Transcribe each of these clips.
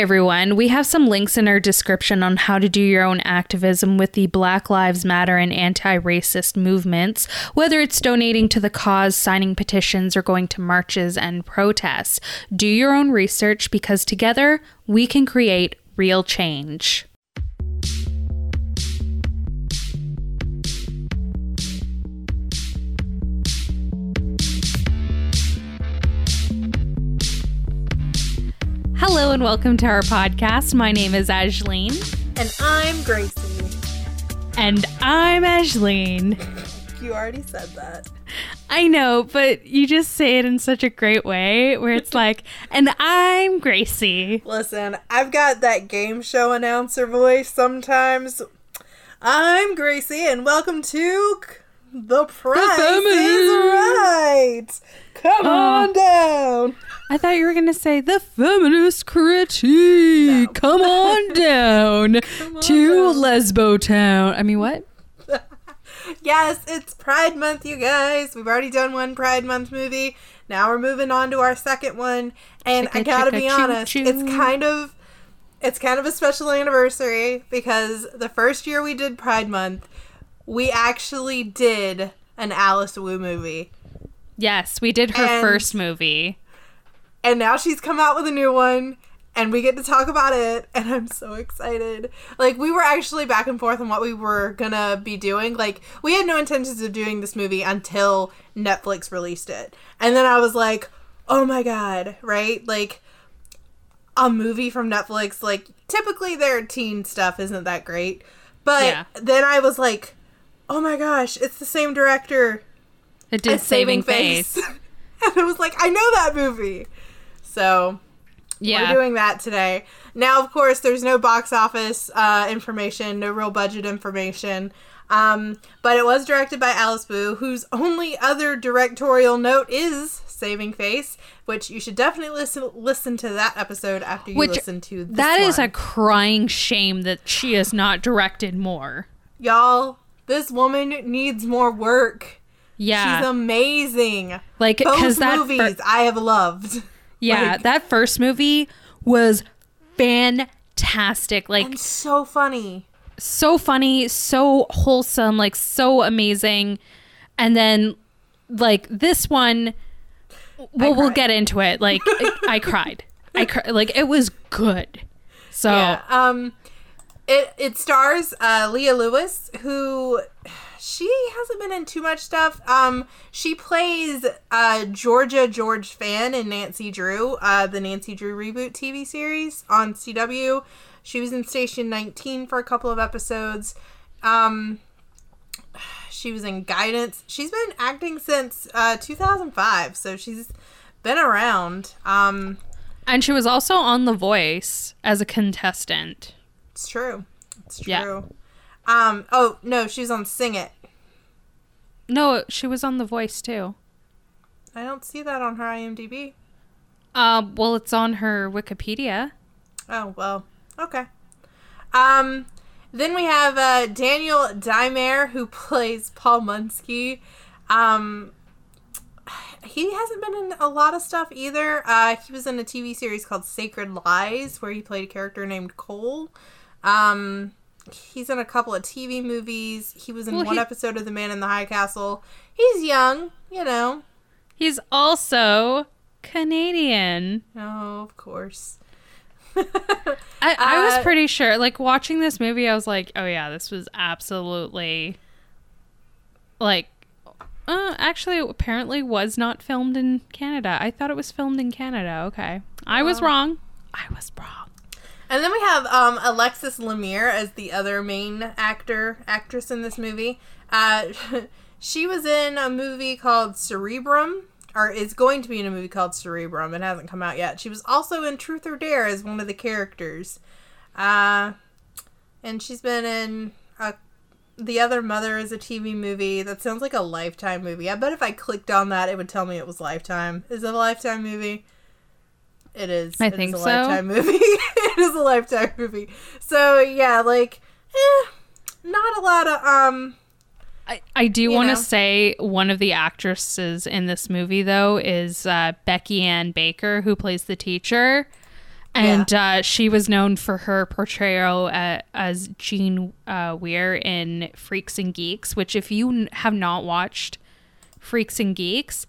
everyone. We have some links in our description on how to do your own activism with the Black Lives Matter and anti racist movements, whether it's donating to the cause, signing petitions, or going to marches and protests. Do your own research because together we can create real change. Hello and welcome to our podcast. My name is Ajleen. And I'm Gracie. And I'm Ajleen. You already said that. I know, but you just say it in such a great way where it's like, and I'm Gracie. Listen, I've got that game show announcer voice sometimes. I'm Gracie, and welcome to The Price the is Right. Come uh, on down. I thought you were going to say the feminist critique. No. Come on down Come on to down. Lesbo Town. I mean, what? yes, it's Pride Month, you guys. We've already done one Pride Month movie. Now we're moving on to our second one. And chicka, I gotta chicka, be honest, choo, choo. it's kind of it's kind of a special anniversary because the first year we did Pride Month, we actually did an Alice Wu movie. Yes, we did her and first movie. And now she's come out with a new one and we get to talk about it and i'm so excited. Like we were actually back and forth on what we were gonna be doing. Like we had no intentions of doing this movie until netflix released it. And then i was like oh my god right? Like a movie from netflix like typically their teen stuff isn't that great. But yeah. then i was like oh my gosh it's the same director it did saving, saving face, face. and i was like i know that movie so yeah. we're doing that today. Now, of course, there's no box office uh, information, no real budget information. Um, but it was directed by Alice Wu, whose only other directorial note is Saving Face, which you should definitely listen listen to that episode after you which, listen to this That is a crying shame that she has not directed more. Y'all, this woman needs more work. Yeah. She's amazing. Like both movies fir- I have loved. Yeah, like, that first movie was fantastic. Like so funny. So funny, so wholesome, like so amazing. And then like this one well we'll get into it. Like I cried. I cried. Like it was good. So yeah, um it it stars uh Leah Lewis who she hasn't been in too much stuff. Um, she plays uh, Georgia George Fan in Nancy Drew, uh, the Nancy Drew reboot TV series on CW. She was in Station 19 for a couple of episodes. Um, she was in Guidance. She's been acting since uh, 2005, so she's been around. Um, and she was also on The Voice as a contestant. It's true. It's true. Yeah. Um. Oh no, she's on Sing It. No, she was on The Voice too. I don't see that on her IMDb. Uh, well, it's on her Wikipedia. Oh well, okay. Um, then we have uh, Daniel Diemer who plays Paul Munsky. Um, he hasn't been in a lot of stuff either. Uh, he was in a TV series called Sacred Lies where he played a character named Cole. Um, he's in a couple of TV movies. He was in well, one he, episode of The Man in the High Castle. He's young, you know. He's also Canadian. Oh, of course. I, I was uh, pretty sure. Like watching this movie, I was like, "Oh yeah, this was absolutely like." Uh, actually, it apparently was not filmed in Canada. I thought it was filmed in Canada. Okay, I was wrong. I was wrong. And then we have um, Alexxis Lemire as the other main actor actress in this movie. Uh, she was in a movie called Cerebrum, or is going to be in a movie called Cerebrum. It hasn't come out yet. She was also in Truth or Dare as one of the characters. Uh, and she's been in a, The Other Mother is a TV movie. That sounds like a Lifetime movie. I bet if I clicked on that, it would tell me it was Lifetime. Is it a Lifetime movie? It is. I it think is a so. Lifetime movie. it is a lifetime movie. So yeah, like, eh, not a lot of um. I, I do want to say one of the actresses in this movie though is uh, Becky Ann Baker who plays the teacher, And uh, she was known for her portrayal uh, as Jean uh, Weir in Freaks and Geeks, which, if you n- have not watched Freaks and Geeks,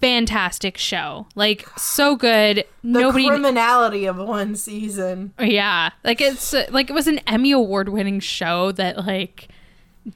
fantastic show. Like, so good. The Nobody. criminality of one season. yeah. Like, it's like it was an Emmy Award winning show that, like,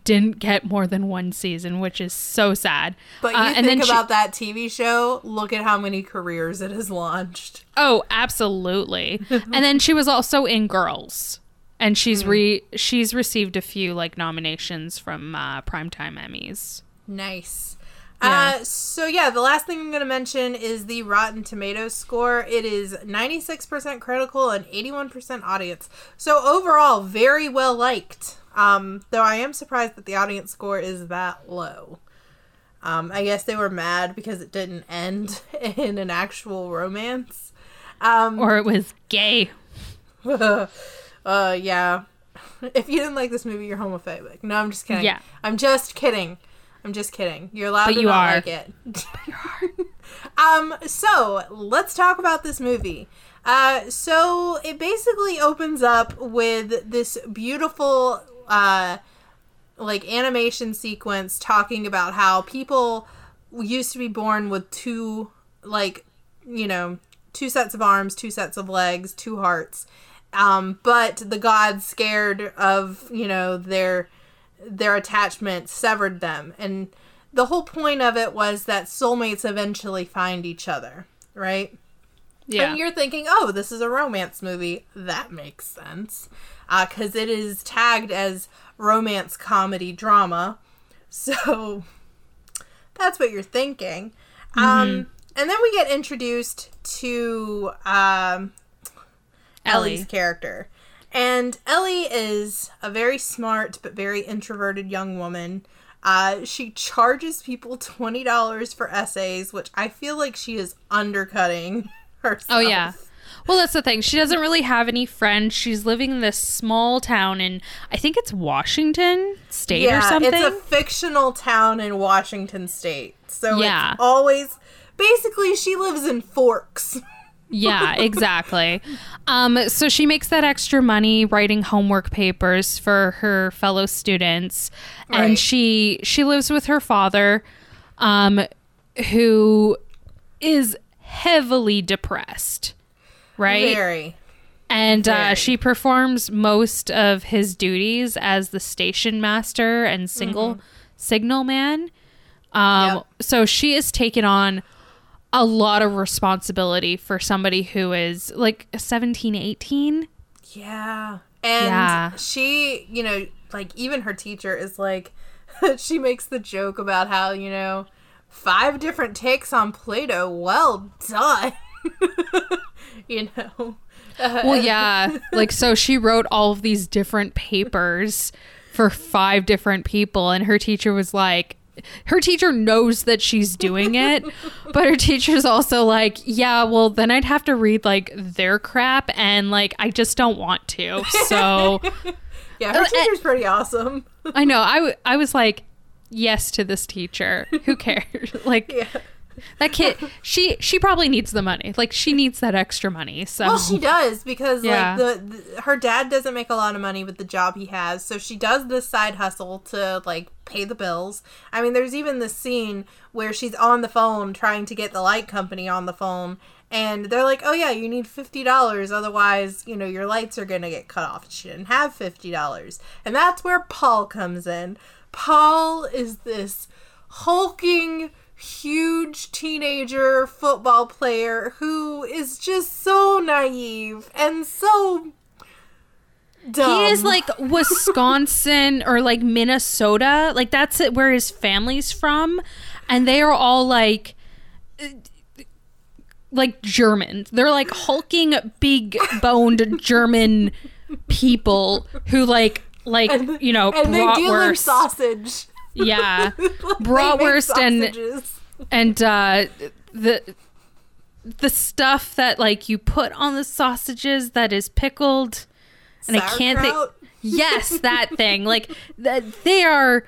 didn't get more than one season, which is so sad. But you Uh, and then think she- about that TV show, look at how many careers it has launched. Oh, absolutely. and then she was also in Girls. And she's re she's received a few like nominations from uh, primetime Emmys. Nice. Yeah. Uh, so yeah, the last thing I'm going to mention is the Rotten Tomatoes score. It is 96% critical and 81% audience. So overall, very well liked. Um, though I am surprised that the audience score is that low. Um, I guess they were mad because it didn't end in an actual romance. Um, Or it was gay. uh, yeah. If you didn't like this movie, you're homophobic. No, I'm just kidding. Yeah. I'm just kidding. I'm just kidding. You're allowed But to you not are. like it. you are. um, so let's talk about this movie. Uh, so it basically opens up with this beautiful, uh, like animation sequence talking about how people used to be born with two, like, you know, two sets of arms, two sets of legs, two hearts. Um, but the gods, scared of you know their their attachment, severed them, and the whole point of it was that soulmates eventually find each other, right? Yeah. And you're thinking, oh, this is a romance movie. That makes sense. Because it is tagged as romance comedy drama. So that's what you're thinking. Um, and then we get introduced to um, Ellie's character. And Ellie is a very smart but very introverted young woman. Uh, she charges people $20 for essays, which I feel like she is undercutting herself. Oh yeah. Well, that's the thing. She doesn't really have any friends. She's living in this small town in I think it's Washington State Yeah, or something. it's a fictional town in Washington State. So Yeah. it's always basically she lives in Forks. yeah, exactly. Um, so she makes that extra money writing homework papers for her fellow students, Right. and she she lives with her father, um, who is heavily depressed, right? Very. and uh, she performs most of his duties as the station master and single signal man. Um, Mm-hmm. Yep. So she is taken on a lot of responsibility for somebody who is like 17, 18. Yeah. And Yeah. she, you know, like even her teacher is like she makes the joke about how, you know, five different takes on Play-Doh. Well done. you know. Well, yeah. like, so she wrote all of these different papers for five different people, and her teacher was like, her teacher knows that she's doing it, but her teacher's also like, yeah, well, then I'd have to read like their crap, and like, I just don't want to. So Yeah, her Oh, teacher's pretty awesome. I know, I, w- I was like, yes to this teacher. Who cares? like, Yeah. That kid, she, she probably needs the money. Like, she needs that extra money. So, Well, she does because Yeah. like the, the her dad doesn't make a lot of money with the job he has, so she does this side hustle to like pay the bills. I mean, there's even this scene where she's on the phone trying to get the light company on the phone, and they're like, "Oh yeah, you need fifty dollars, otherwise, you know, your lights are gonna get cut off." She didn't have fifty dollars, and that's where Paul comes in. Paul is this hulking huge teenager football player who is just so naive and so dumb. He is like Wisconsin or like Minnesota. Like that's it where his family's from. And they are all like like Germans. They're like hulking big boned German people who like like you know and they deal in sausage. Yeah. Bratwurst and and uh the the stuff that like you put on the sausages that is pickled and I can't think Yes, that thing. Like that they are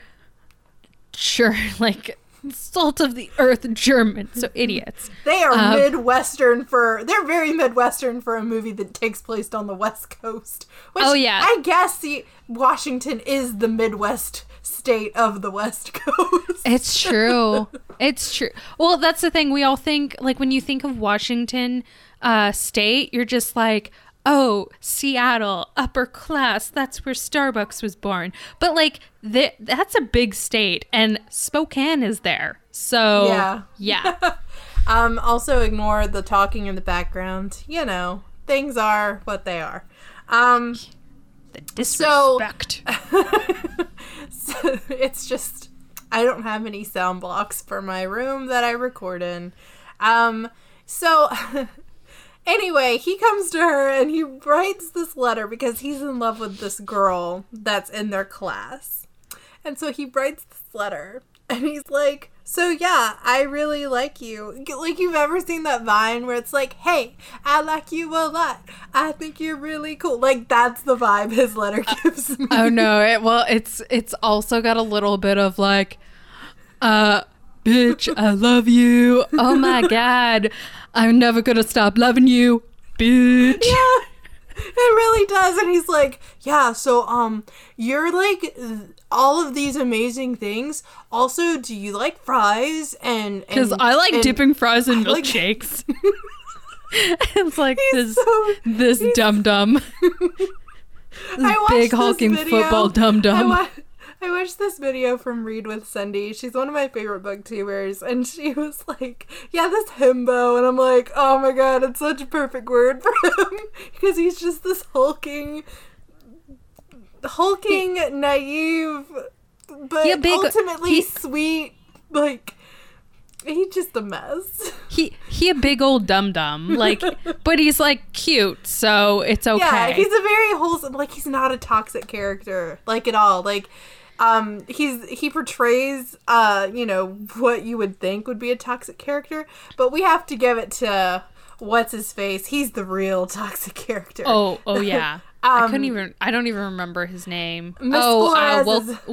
sure like salt of the earth German. So idiots. They are Um, Midwestern for they're very Midwestern for a movie that takes place on the West Coast. Which Oh, yeah. I guess the Washington is the Midwest state of the West Coast. It's true. it's true. Well, that's the thing. We all think like when you think of Washington uh state, you're just like, "Oh, Seattle, upper class. That's where Starbucks was born." But like th- that's a big state and Spokane is there. So, Yeah. yeah. Um also ignore the talking in the background. You know, things are what they are. Um The disrespect. so it's just I don't have any sound blocks for my room that I record in. Um so anyway, he comes to her and he writes this letter because he's in love with this girl that's in their class. And so he writes this letter and he's like, "So yeah, I really like you. Like you've ever seen that Vine where it's like, "Hey, I like you a lot. I think you're really cool." Like that's the vibe his letter gives me. oh no, it, well, it's it's also got a little bit of like uh bitch, I love you. Oh my god. I'm never going to stop loving you, bitch. Yeah, it really does. And he's like, yeah, so, um, you're like th- all of these amazing things. Also, do you like fries? And Because I like and- dipping fries in like- milkshakes. it's like He's this so- this dum dum. I watched big this hulking video- football dum I, dum. wa- I watched this video from Read with Cindy. She's one of my favorite booktubers, and she was like, "Yeah, this himbo," and I'm like, "Oh my god, it's such a perfect word for him because he's just this hulking, hulking, naive, but Yeah, big- ultimately he- sweet. Like he's just a mess. He he a big old dum dum. Like but he's like cute, so it's okay. Yeah, he's a very wholesome. Like he's not a toxic character, like at all. Like, um, he's he portrays, uh, you know, what you would think would be a toxic character, but we have to give it to what's his face. He's the real toxic character. Oh, oh yeah. I Um, couldn't even. I don't even remember his name. Miss oh, uh, Wolf,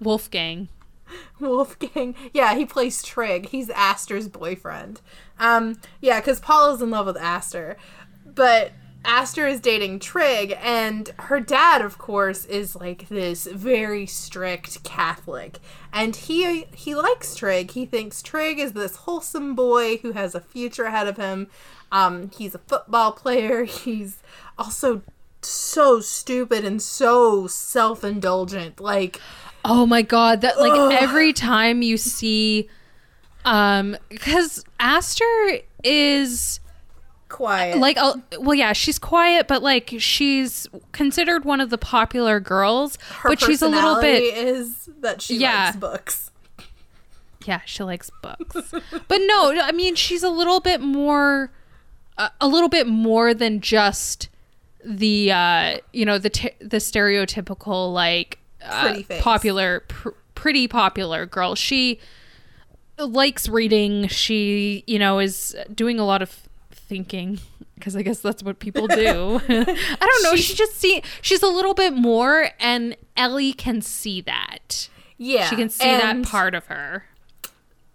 Wolfgang. Wolfgang. Yeah, he plays Trig. He's Aster's boyfriend. Um, yeah, because Paul is in love with Aster, but Aster is dating Trig, and her dad, of course, is like this very strict Catholic, and he he likes Trig. He thinks Trig is this wholesome boy who has a future ahead of him. Um, he's a football player. He's also so stupid and so self-indulgent. Like Oh my god, that like Ugh. every time you see um cuz Aster is quiet. like uh, well yeah, she's quiet but like she's considered one of the popular girls, her but she's a little bit is that she Yeah. likes books. yeah, she likes books. but no, I mean she's a little bit more uh, a little bit more than just the uh you know the t- the stereotypical like uh, Pretty popular pr- pretty popular girl. She likes reading. She you know is doing a lot of thinking because i guess that's what people do. I don't know. She, just see she's a little bit more and ellie can see that. Yeah, she can see that part of her.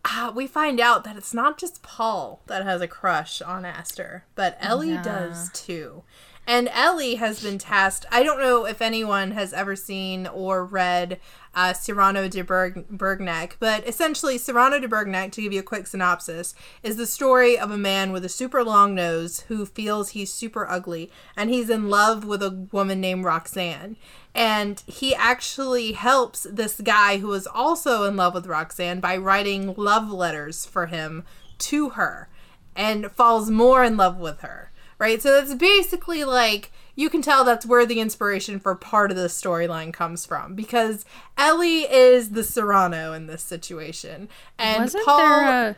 Uh, we find out that it's not just Paul that has a crush on Aster, but Ellie Yeah. does too. And Ellie has been tasked. I don't know if anyone has ever seen or read uh, Cyrano de Berg- Bergnac, but essentially, Cyrano de Bergnac, to give you a quick synopsis, is the story of a man with a super long nose who feels he's super ugly, and he's in love with a woman named Roxanne. And he actually helps this guy who is also in love with Roxanne by writing love letters for him to her and falls more in love with her. Right? So that's basically like you can tell that's where the inspiration for part of the storyline comes from because Ellie is the Cyrano in this situation. And wasn't Paul there a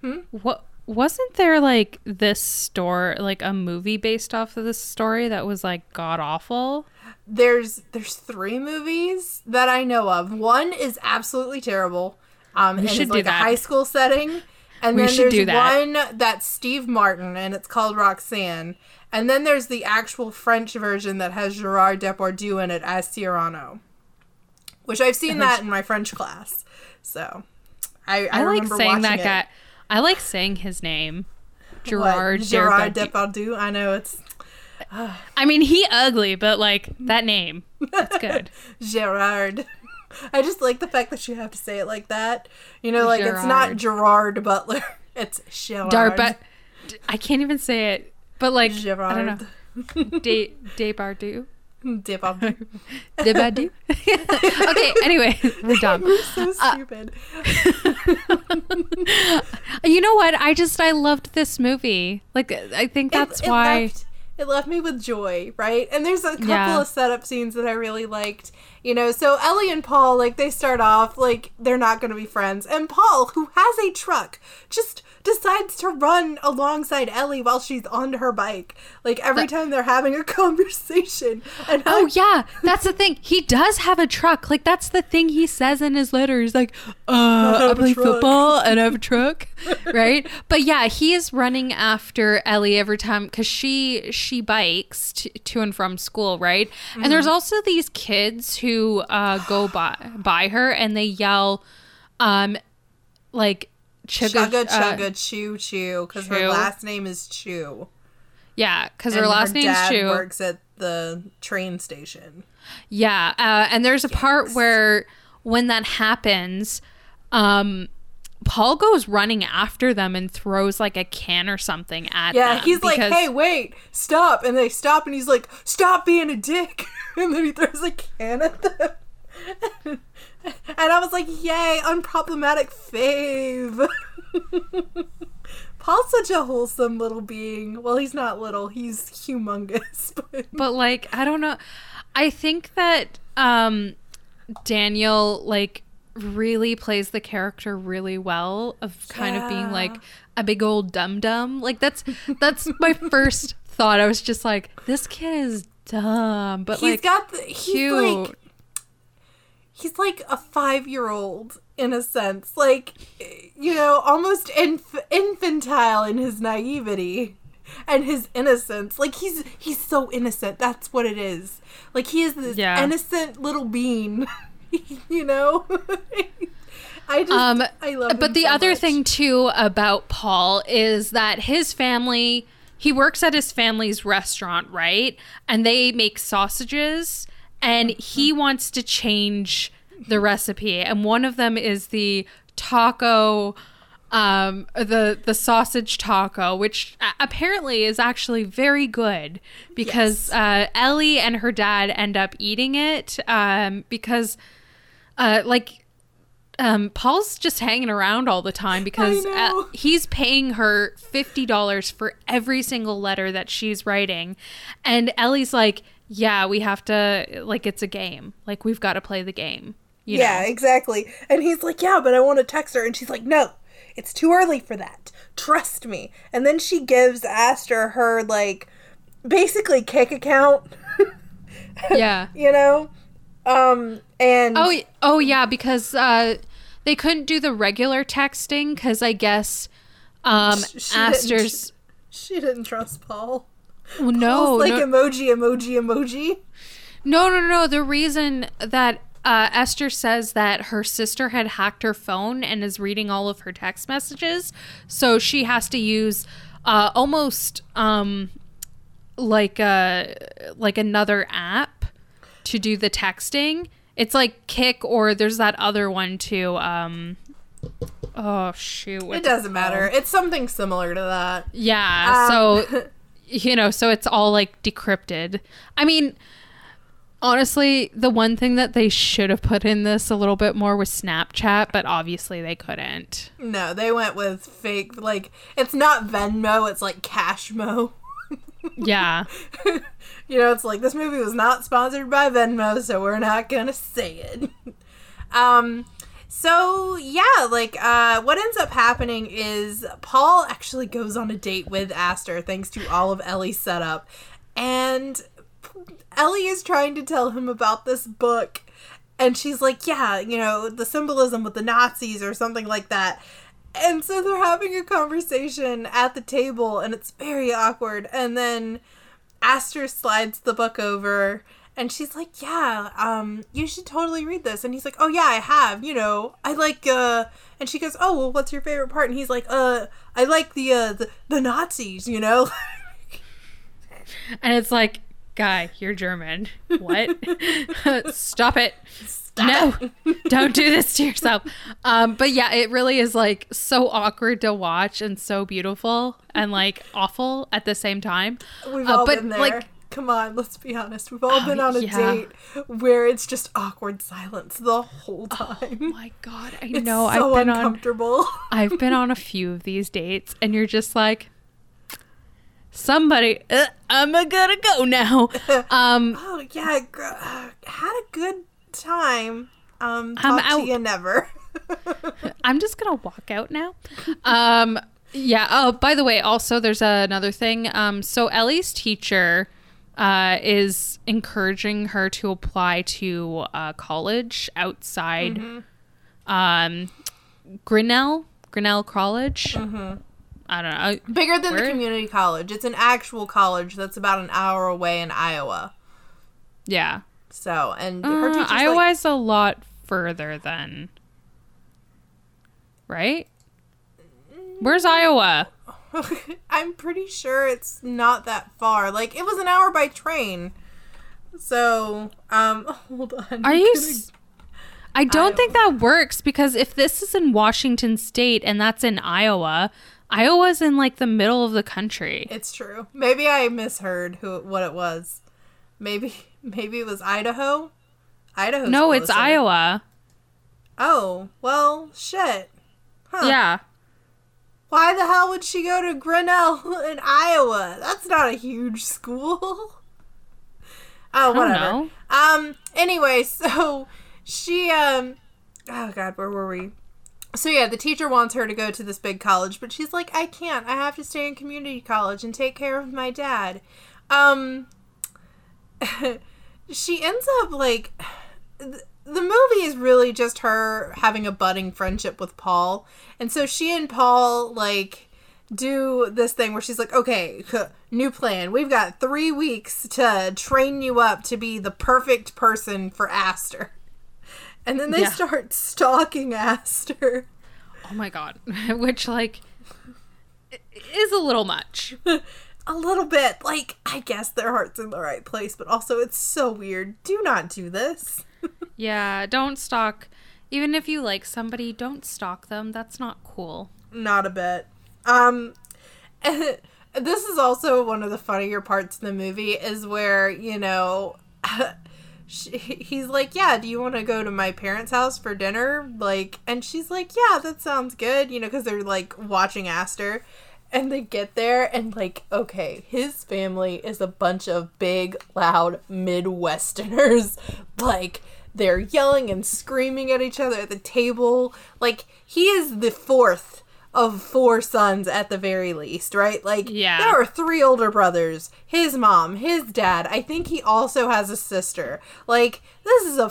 Hmm? what wasn't there like this store like a movie based off of this story that was like god awful there's there's three movies that I know of. One is absolutely terrible. Um, and should it's do like that. a high school setting. And We then should there's do that. one that's Steve Martin, and it's called Roxanne. And then there's the actual French version that has Gerard Depardieu in it as Cyrano, which I've seen that in my French class. So I, I, I like remember saying that watching guy. I like saying his name. What? Gerard Gerard Depardieu. Depardieu. I know it's I mean, he ugly, but like that name, that's good. Gerard. I just like the fact that you have to say it like that. You know, like it's not Gerard Butler. It's Gerard. Darba. I can't even say it, but like Gerard. I don't know. Gerard. De Depardieu. Depardieu. Depardieu. okay. Anyway, we're done. so Uh, stupid. You know what? I just I loved this movie. Like I think that's it, it why. left, it left me with joy, right? And there's a couple Yeah. of setup scenes that I really liked. You know, so Ellie and Paul, like, they start off like they're not going to be friends. And Paul, who has a truck, just decides to run alongside Ellie while she's on her bike. Like, every But- time they're having a conversation. And Oh I- yeah, that's the thing. He does have a truck. Like that's the thing he says in his letter. He's like, uh, I, a play truck." football and I have a truck, right? But yeah, he is running after Ellie every time because she she bikes to, to and from school, right? And there's also these kids who uh, go by by her and they yell, um, like chugga Chugga uh, chugga choo choo because her last name is Chu. yeah, because her last name's dad Chu. works at the train station. Yeah, uh, and there's a part where when that happens, um, Paul goes running after them and throws like a can or something at Yeah, them. Yeah, he's like, "Hey, wait, stop!" And they stop, and he's like, "Stop being a dick!" And then he throws a can at them. and I was like, "Yay, unproblematic fave." Paul's such a wholesome little being. Well, he's not little; he's humongous. But But like, I don't know. I think that um, Daniel like really plays the character really well of kind of being like a big old dum dum. Like that's that's my first thought. I was just like, this kid is dumb, but he's like got the he's cute. like he's like a five-year-old in a sense, like you know, almost inf- infantile in his naivety and his innocence. Like he's he's so innocent. That's what it is. Like he is this Yeah. innocent little bean. you know. I just Um, I love. him But the so other much. thing too about Paul is that his family, he works at his family's restaurant, right? And they make sausages and he wants to change the recipe. And one of them is the taco um the the sausage taco which apparently is actually very good because uh Ellie and her dad end up eating it um because uh like um Paul's just hanging around all the time because uh, he's paying her $50 for every single letter that she's writing and Ellie's like yeah we have to like it's a game like we've got to play the game you yeah, know? exactly. And he's like, "Yeah, but I want to text her," and she's like, "No, it's too early for that. Trust me." And then she gives Aster her like basically Kik account, yeah you know, um, and Oh, oh yeah, because uh, they couldn't do the regular texting because I guess um, Sh- she didn't- Aster's. she didn't trust Paul. Oh, no, Paul's like no, emoji, emoji, emoji. no, no, no. The reason that uh, Aster says that her sister had hacked her phone and is reading all of her text messages, so she has to use uh, almost um, like a like another app to do the texting. It's like Kik or there's that other one too. Um, oh shoot! It doesn't called? matter. It's something similar to that. Yeah. Um, so, you know, so it's all like decrypted. I mean, honestly, the one thing that they should have put in this a little bit more was Snapchat, but obviously they couldn't. No, they went with fake. Like it's not Venmo. It's like Cashmo. Yeah. You know, it's like this movie was not sponsored by Venmo, so we're not gonna say it. um so yeah, like uh what ends up happening is Paul actually goes on a date with Aster thanks to all of Ellie's setup. And Ellie is trying to tell him about this book and she's like, "Yeah, you know, the symbolism with the Nazis or something like that." And so they're having a conversation at the table and it's very awkward. And then Aster slides the book over And she's like, "Yeah, um, you should totally read this." And he's like, "Oh yeah, I have. You know, I like." uh And she goes, "Oh well, what's your favorite part?" And he's like, "Uh, I like the uh the, the Nazis. You know." And it's like, guy, you're German. What? Stop it. No, don't do this to yourself. Um, but yeah, it really is like so awkward to watch and so beautiful and like awful at the same time. We've Uh, all but, been there. like- Come on, let's be honest. We've all Oh, been on a yeah. date where it's just awkward silence the whole time. Oh my god, I it's know. so I've been on uncomfortable. I've been on a few of these dates, and you're just like, somebody, uh, I'm gonna go now. Um, oh yeah, gr- uh, had a good time. Um, I'm talk out. to you never. I'm just gonna walk out now. Um, yeah. Oh, by the way, also there's another thing. Um, so Ellie's teacher uh, is encouraging her to apply to uh, college outside um, Grinnell, Grinnell College. I don't know. Bigger than Where? the community college. It's an actual college that's about an hour away in Iowa. Yeah. So, and her Uh, teacher's Iowa like, a lot further than. Right? Where's Iowa? I'm pretty sure it's not that far. Like it was an hour by train. So, um, hold on. Are you? gonna- s- I don't think that works because if this is in Washington State and that's in Iowa, Iowa's in like the middle of the country. It's true. Maybe I misheard who what it was. Maybe maybe it was Idaho. Idaho. No, it's Iowa. Oh well, shit. Huh. Yeah. Why the hell would she go to Grinnell in Iowa? That's not a huge school. Oh, don't whatever. know. Um. Anyway, so she um. Oh God, where were we? So yeah, the teacher wants her to go to this big college, but she's like, I can't. I have to stay in community college and take care of my dad. Um. she ends up like. th- The movie is really just her having a budding friendship with Paul. And so she and Paul, like, do this thing where she's like, okay, new plan. We've got three weeks to train you up to be the perfect person for Aster. And then they Yeah. start stalking Aster. Oh my god. Which like is a little much. A little bit. Like, I guess their heart's in the right place, but also it's so weird. Do not do this. Yeah, don't stalk. Even if you like somebody, don't stalk them. That's not cool. Not a bit. Um, this is also one of the funnier parts in the movie is where you know. she, he's like, "Yeah, do you want to go to my parents' house for dinner?" Like, and she's like, "Yeah, that sounds good." You know, because they're like watching Aster, and they get there, and like, okay, his family is a bunch of big, loud Midwesterners. Like, they're yelling and screaming at each other at the table. Like, he is the fourth of four sons at the very least, right? Like, Yeah. there are three older brothers, his mom, his dad. I think he also has a sister. Like, this is a,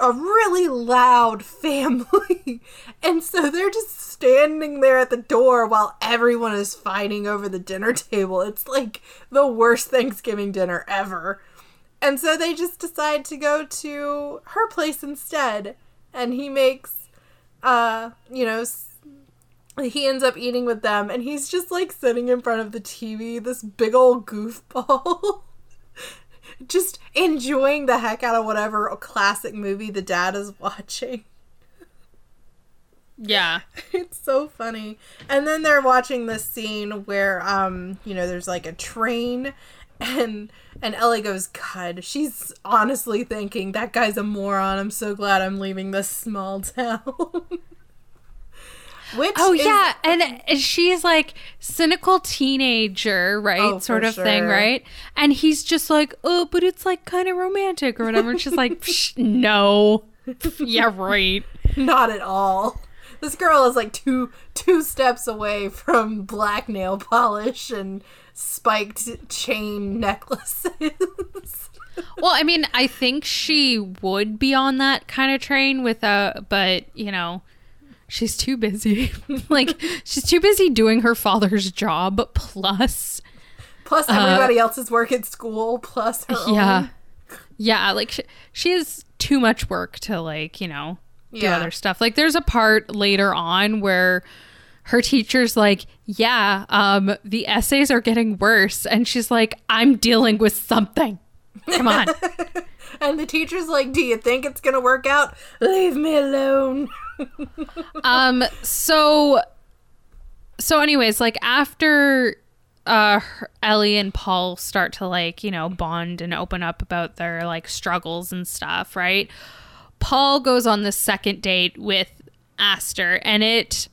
a really loud family. and so they're just standing there at the door while everyone is fighting over the dinner table. It's like the worst Thanksgiving dinner ever. And so they just decide to go to her place instead. And he makes, uh, you know, he ends up eating with them. And he's just like sitting in front of the TV, this big old goofball. just enjoying the heck out of whatever classic movie the dad is watching. Yeah. It's so funny. And then they're watching this scene where um, you know, there's like a train and and Ellie goes, God, she's honestly thinking that guy's a moron. I'm so glad I'm leaving this small town. Which Oh is- yeah, and she's like cynical teenager, right? Oh, sort of thing, right? And he's just like, "Oh, but it's like kind of romantic or whatever." And she's like, Psh, "No." yeah, right. not at all. This girl is like two two steps away from black nail polish and spiked chain necklaces. Well, I mean, I think she would be on that kind of train with a, but you know, she's too busy. like she's too busy doing her father's job. Plus, plus everybody else's work at school, plus her Uh, yeah, own. Yeah, like she, she has too much work to like, you know, do Yeah. other stuff. Like there's a part later on where her teacher's like, "Yeah, um the essays are getting worse." And she's like, "I'm dealing with something." Come on. And the teacher's like, "Do you think it's gonna work out? Leave me alone." um so so anyways, like after uh Ellie and Paul start to like, you know, bond and open up about their like struggles and stuff, right? Paul goes on the second date with Aster and it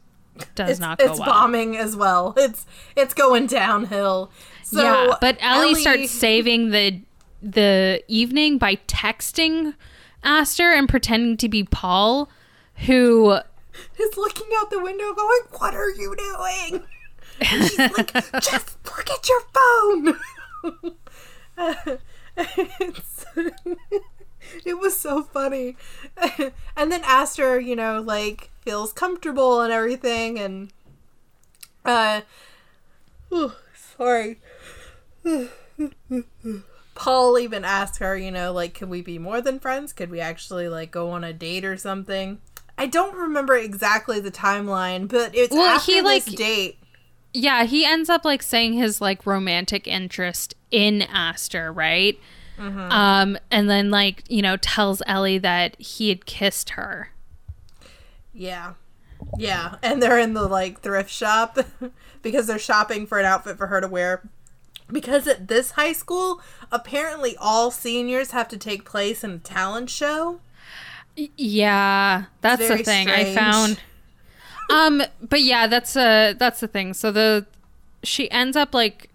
does It's, not go it's well. bombing as well. It's it's going downhill. So yeah, but Ellie, starts saving the the evening by texting Aster and pretending to be Paul, who is looking out the window, going, "What are you doing?" And she's like, "Just look at your phone." It was so funny, and then Aster, you know, like feels comfortable and everything, and uh, oh, sorry. Paul even asked her, you know, like, can we be more than friends? Could we actually like go on a date or something? I don't remember exactly the timeline, but it's Well, after he, this like- date. yeah, he ends up like saying his like romantic interest in Aster, right? Um, and then like you know tells Ellie that he had kissed her. Yeah. Yeah, and they're in the like thrift shop because they're shopping for an outfit for her to wear. Because at this high school, apparently all seniors have to take place in a talent show. Yeah, that's the thing I found. Um, but yeah, that's uh that's the thing. So the she ends up like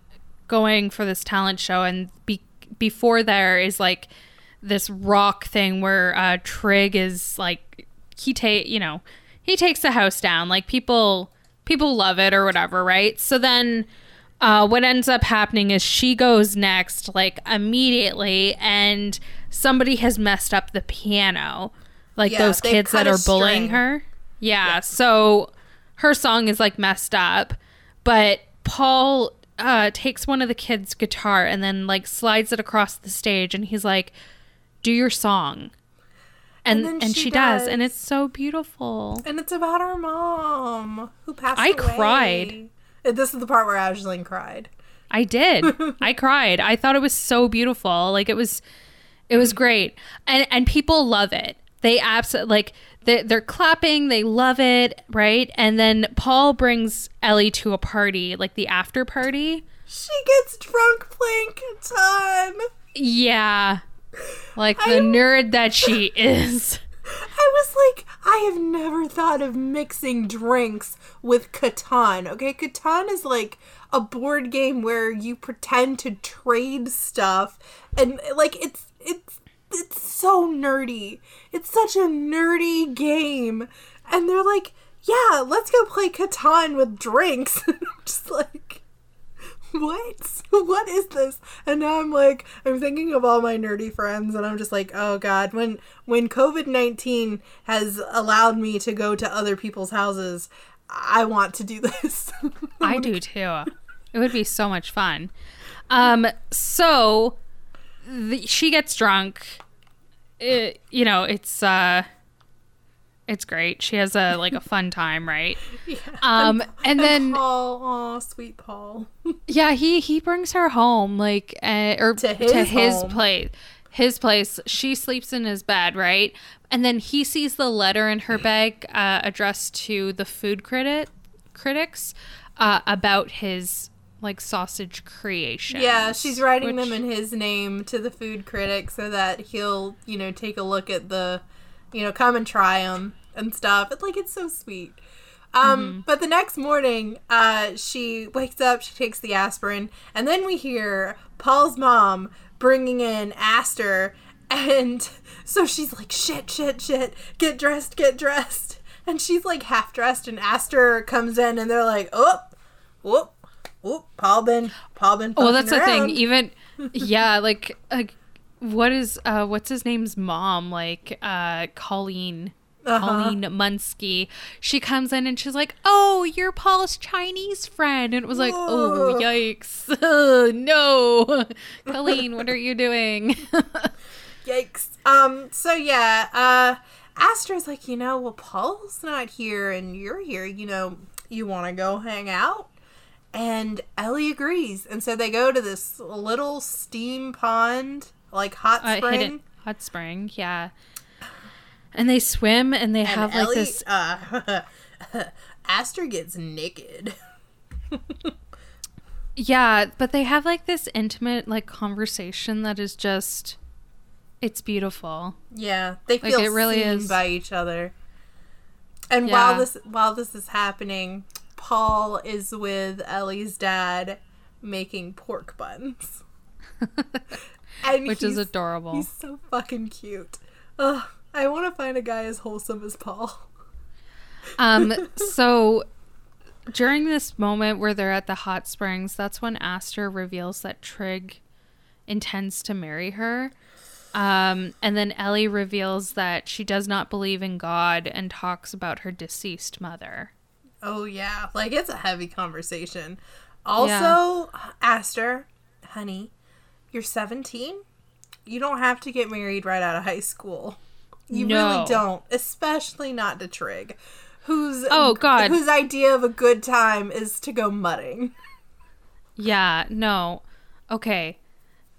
going for this talent show, and be, before there is like this rock thing where uh Trig is like he take you know he takes the house down. Like people people love it or whatever, right? So then. Uh, what ends up happening is she goes next, like immediately, and somebody has messed up the piano. Like Yeah, those kids that are bullying her. Yeah, so her song is like messed up, but Paul uh, takes one of the kids' guitar and then like slides it across the stage, and he's like, "Do your song," and And and, she, she does. and it's so beautiful. And it's about her mom who passed I away. cried. This is the part where Ashlyn cried. I did. I cried. I thought it was so beautiful. Like it was it was great. And and people love it. They absolutely like they they're clapping, they love it, right? And then Paul brings Ellie to a party, like the after party. She gets drunk playing Catan. Yeah. Like the I- nerd that she is. I was like, I have never thought of mixing drinks with Catan. Okay, Catan is like a board game where you pretend to trade stuff, and like it's it's it's so nerdy. It's such a nerdy game, and they're like, yeah, let's go play Catan with drinks. And I'm just like. What? What is this? And now I'm like, I'm thinking of all my nerdy friends, and I'm just like, oh god, when when COVID nineteen has allowed me to go to other people's houses, I want to do this. I do too. It would be so much fun. Um, so the, she gets drunk. It, you know, it's uh, it's great. She has a like a fun time, right? Um, and then Paul, oh sweet Paul. yeah, he he brings her home, like uh, or To to his his, place. His place. She sleeps in his bed, right? And then he sees the letter in her bag uh, addressed to the food critic critics uh, about his like sausage creation. Yeah, she's writing which- them in his name to the food critic so that he'll, you know, take a look at the, you know, come and try them and stuff. It's like it's so sweet. Um, but the next morning, uh, she wakes up, she takes the aspirin, and then we hear Paul's mom bringing in Aster, and so she's like, "Shit, shit, shit! Get dressed, get dressed!" And she's like half dressed, and Aster comes in, and they're like, "Oh, whoop, whoop, Paul been, Paul been." Well, that's the thing. Even yeah, like uh, what is uh what's his name's mom? Like uh Colleen. Uh-huh. Colleen Munsky. She comes in and she's like, "Oh, you're Paul's Chinese friend," and it was like, "Oh, yikes! Ugh, no, Colleen, what are you doing?" Yikes. Um, so yeah, uh Aster's like, you know, well Paul's not here and you're here, you know, you wanna go hang out? And Ellie agrees. And so they go to this little steam pond, like hot Uh, spring. hot spring, yeah. And they swim and they and have like this uh Aster gets naked. Yeah, but they have like this intimate like conversation that is just it's beautiful. Yeah, they Like, feel it really seen is- by each other. And Yeah. while this while this is happening, Paul is with Ellie's dad making pork buns. Which is adorable. He's so fucking cute. Ugh, I want to find a guy as wholesome as Paul. Um so during this moment where they're at the hot springs, that's when Aster reveals that Trig intends to marry her. Um, and then Ellie reveals that she does not believe in God and talks about her deceased mother. Oh yeah, like it's a heavy conversation. Also, Aster, honey, you're 17. You don't have to get married right out of high school. You No. really don't, especially not to Trig, whose Oh, God. whose idea of a good time is to go mudding. Yeah, no. Okay.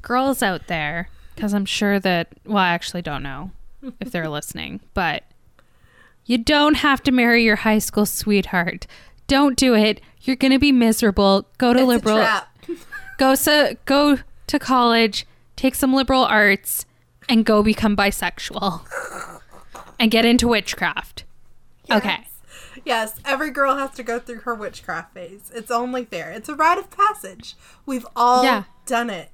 Girls out there, because I'm sure that, well, I actually don't know if they're listening, but you don't have to marry your high school sweetheart. Don't do it. You're going to be miserable. Go to It's liberal, go, so, go to college, take some liberal arts, and go become bisexual and get into witchcraft. Okay. Yes, every girl has to go through her witchcraft phase. It's only fair. It's a rite of passage. We've all Yeah. done it.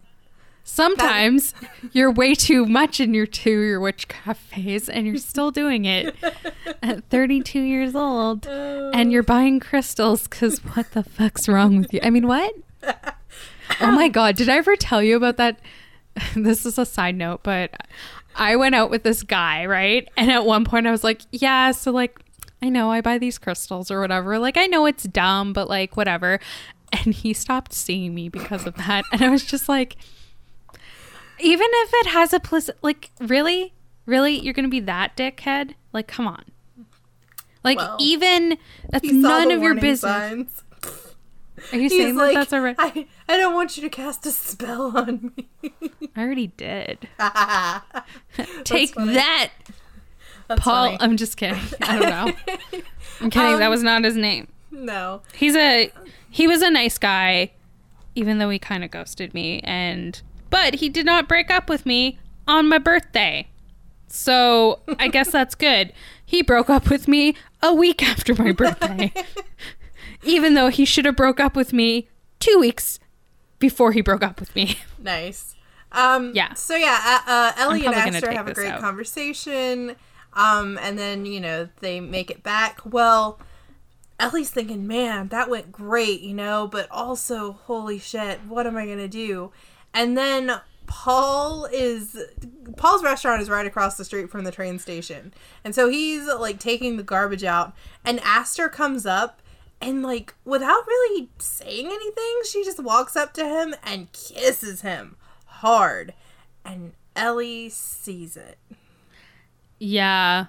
Sometimes you're way too much in your to your witchcraft phase and you're still doing it at 32 years old and you're oh. buying crystals because what the fuck's wrong with you? I mean, what? Oh my God. Did I ever tell you about that? This is a side note, but I went out with this guy, right? And at one point I was like, yeah, so like, I know I buy these crystals or whatever. Like, I know it's dumb, but like, whatever. And he stopped seeing me because of that. And I was just like, even if it has a place, like, really? Really? You're going to be that dickhead? Like, come on. Like, Well, even that's none of your business. signs. Are you He's saying like, that that's alright? I, I don't want you to cast a spell on me. I already did. Take that, Paul. funny. I'm just kidding. I don't know. I'm kidding. that Um, was not his name. no. He's a he was a nice guy, even though he kind of ghosted me. And but he did not break up with me on my birthday. So I guess that's good. He broke up with me a week after my birthday, even though he should have broke up with me two weeks before he broke up with me. Nice. Um, Yeah. So yeah, uh, uh, Ellie and Aster have a great out. conversation, um, and then you know they make it back. Well, Ellie's thinking, "Man, that went great," you know, but also, holy shit, what am I gonna do? And then Paul is Paul's restaurant is right across the street from the train station, and so he's like taking the garbage out, and Aster comes up. And like without really saying anything, she just walks up to him and kisses him hard. And Ellie sees it. Yeah.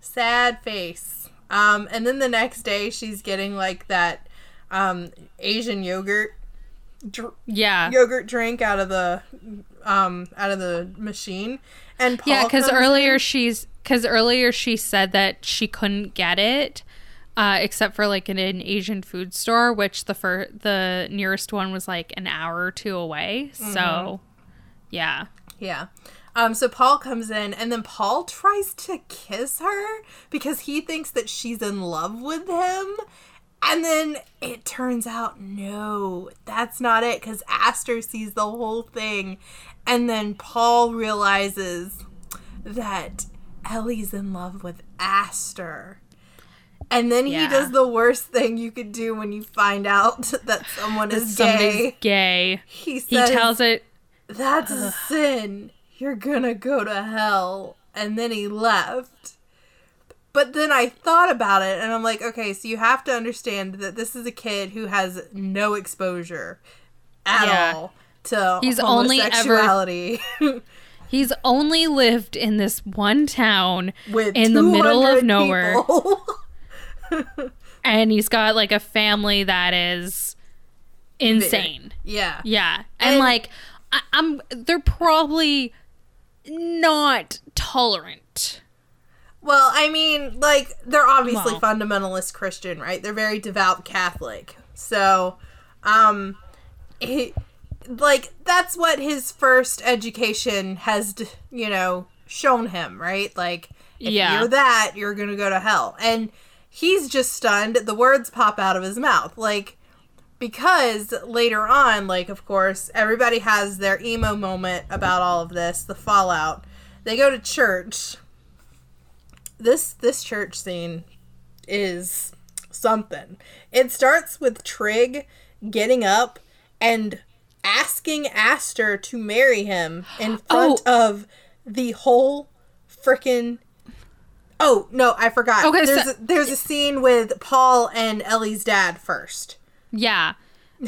Sad face. Um, and then the next day she's getting like that um Asian yogurt dr- Yeah. yogurt drink out of the um out of the machine. And Paul Yeah, because earlier in- she's because earlier she said that she couldn't get it, uh, except for like in an Asian food store, which the fir- the nearest one was like an hour or two away. Mm-hmm. So, yeah, Yeah. Um, so Paul comes in, and then Paul tries to kiss her because he thinks that she's in love with him. And then it turns out, no, that's not it because Aster sees the whole thing. And then Paul realizes that Ellie's in love with Aster. And then Yeah. he does the worst thing you could do when you find out that someone is gay. gay. He says, He tells it. that's a sin. You're gonna go to hell. And then he left. But then I thought about it and I'm like, okay, so you have to understand that this is a kid who has no exposure at Yeah. all to He's only ever- He's only lived in this one town With in the middle of nowhere. and he's got like a family that is insane. yeah. Yeah. And, And- like I, I'm they're probably not tolerant. Well, I mean, like they're obviously Well. fundamentalist Christian, right? They're very devout Catholic. So, um he, like that's what his first education has, you know, shown him, right? Like if Yeah. you're that, you're going to go to hell. And he's just stunned. The words pop out of his mouth. Like because later on, like of course, everybody has their emo moment about all of this, the fallout. They go to church. This this church scene is something. It starts with Trig getting up and asking Aster to marry him in front of the whole frickin' Oh, no, I forgot. Okay, there's, so- a, there's a scene with Paul and Ellie's dad first. Yeah.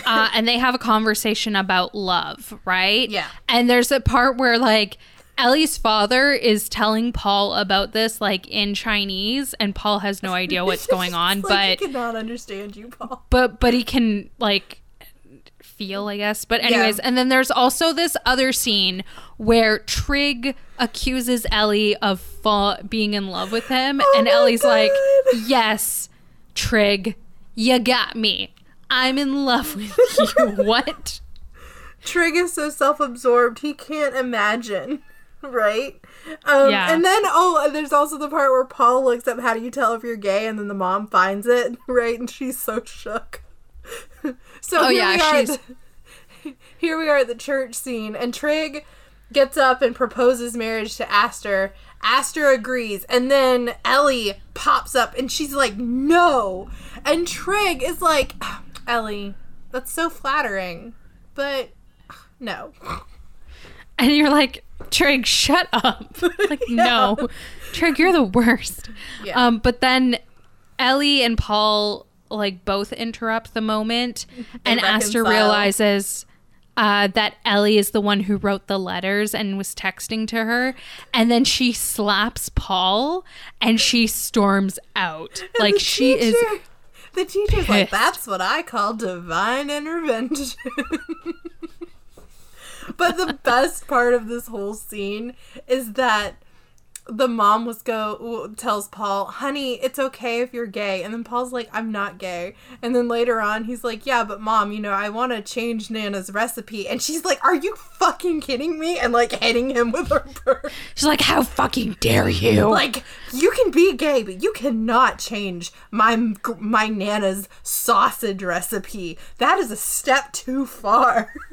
Uh, and they have a conversation about love, right? Yeah. And there's a part where like Ellie's father is telling Paul about this like in Chinese and Paul has no idea what's going on, like, but I cannot understand you, Paul. but but he can like feel i guess. But anyways and then there's also this other scene where trig accuses ellie of fa- being in love with him oh and my ellie's like yes trig you got me. I'm in love with you. What? Trig is so self-absorbed he can't imagine, right? Um, Yeah. And then oh, and there's also the part where Paul looks up, "How do you tell if you're gay?" And then the mom finds it, right? And she's so shook. so Oh, here yeah, we are. the- here we are at the church scene, and Trig gets up and proposes marriage to Aster. Aster agrees, and then Ellie pops up, and she's like, "No," and Trig is like, "Ellie, that's so flattering, but." No. And you're like trig shut up like no trig you're the worst Yeah. um but then ellie and paul like both interrupt the moment and aster realizes uh, that Ellie is the one who wrote the letters and was texting to her, and then she slaps Paul and she storms out. like she is The teacher's like, that's what I call divine intervention. But the best part of this whole scene is that the mom was go tells Paul, "Honey, it's okay if you're gay." And then Paul's like, "I'm not gay." And then later on, he's like, "Yeah, but mom, you know, I want to change Nana's recipe." And she's like, "Are you fucking kidding me?" And like hitting him with her purse. she's like, "How fucking dare you!" Like you can be gay, but you cannot change my my nana's sausage recipe. That is a step too far.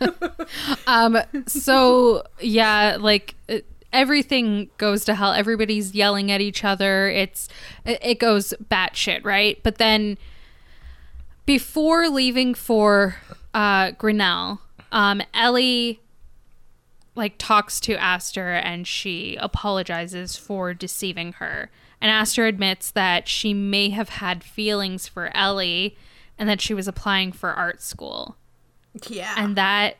Um. So yeah, like uh, everything goes to hell. Everybody's yelling at each other. It's it, goes batshit, right? But then before leaving for uh, Grinnell, um, Ellie like talks to Aster and she apologizes for deceiving her. And Aster admits that she may have had feelings for Ellie and that she was applying for art school yeah. and that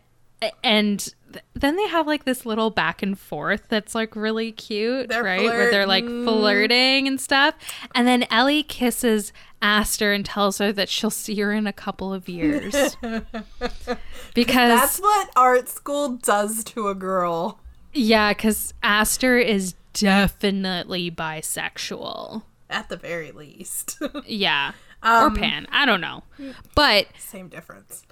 and th- then they have like this little back and forth that's like really cute They're right where they're like flirting. flirting and stuff and then ellie kisses aster and tells her that she'll see her in a couple of years because That's what art school does to a girl. yeah because aster is definitely bisexual At the very least. yeah Um, or pan i don't know but Same difference.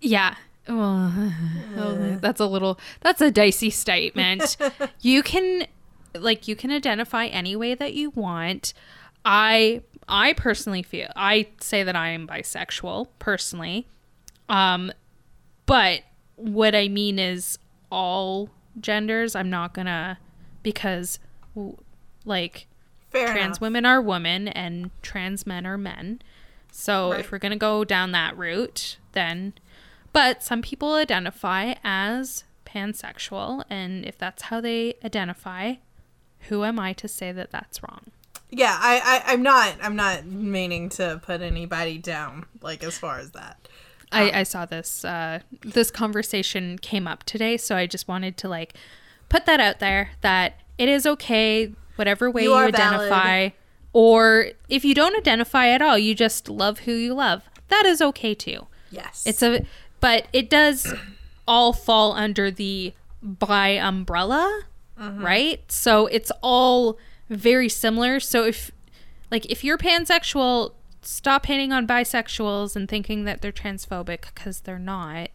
Yeah. Well, oh, that's a little that's a dicey statement. you can like you can identify any way that you want. I I personally feel I say that I am bisexual personally. Um but what I mean is all genders. I'm not going to because like Fair trans enough. women are women and trans men are men. So Right. if we're going to go down that route, then but some people identify as pansexual and if that's how they identify, who am I to say that that's wrong? Yeah, I, I I'm not I'm not meaning to put anybody down like as far as that. I, I saw this uh, this conversation came up today, so I just wanted to like put that out there that it is okay, whatever way You you, identify, or if you don't identify at all, you just love who you love. That is okay too. Yes. It's a, but it does all fall under the bi umbrella, uh-huh. right? So it's all very similar. So if, like, if you're pansexual, stop hating on bisexuals and thinking that they're transphobic because they're not.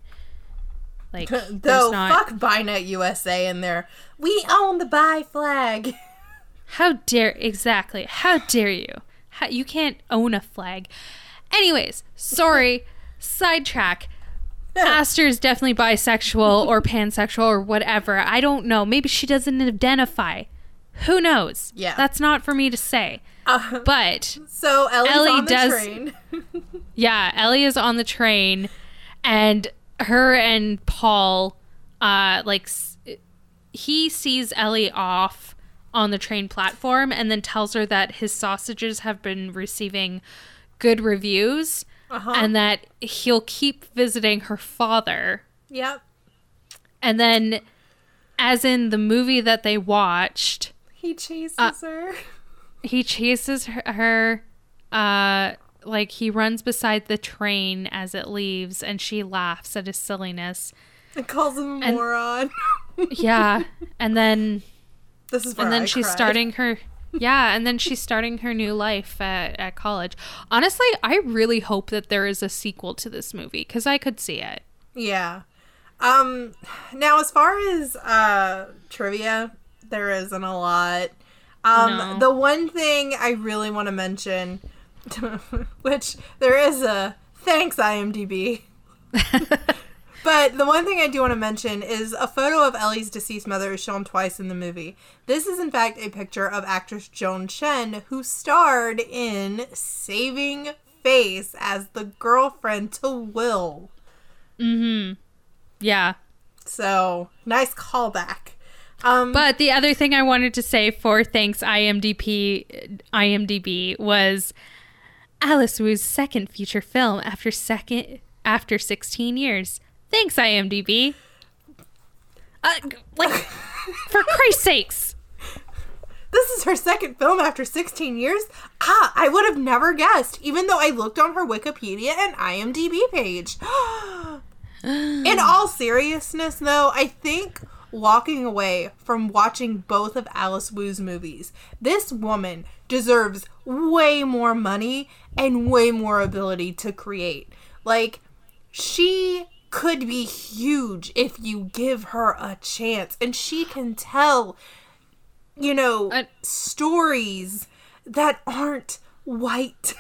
Like, Though not. fuck BiNet USA and their we own the bi flag. How dare exactly? How dare you? How, you can't own a flag. Anyways, sorry. sidetrack. Aster is definitely bisexual or pansexual or whatever. I don't know. Maybe she doesn't identify. Who knows? Yeah. That's not for me to say. Uh, But so Ellie's Ellie on the does- train. yeah, Ellie is on the train, and her and Paul, uh, like, he sees Ellie off on the train platform and then tells her that his sausages have been receiving good reviews Uh-huh. and that he'll keep visiting her father. Yep. And then, as in the movie that they watched, He chases Uh, her. he chases her, uh like he runs beside the train as it leaves and she laughs at his silliness And calls him a And- moron. yeah and then this is and then I she's cried. starting her yeah and then she's starting her new life at, at college honestly i really hope that there is a sequel to this movie because i could see it Yeah. Um now as far as uh trivia, there isn't a lot. Um No. the one thing I really want to mention which there is a thanks IMDb. But the one thing I do want to mention is a photo of Ellie's deceased mother is shown twice in the movie. This is, in fact, a picture of actress Joan Chen, who starred in Saving Face as the girlfriend to Will. Mm hmm. Yeah So, nice callback. Um, But the other thing I wanted to say for thanks IMDb IMDb was Alice Wu's second feature film after second after 16 years. Thanks IMDb. Uh, like for Christ's sakes. this is her second film after 16 years. Ah, I would have never guessed, even though I looked on her Wikipedia and IMDb page. In all seriousness, though, I think walking away from watching both of Alice Wu's movies, this woman deserves way more money and way more ability to create. Like, she could be huge if you give her a chance, and she can tell, you know, Uh, stories that aren't white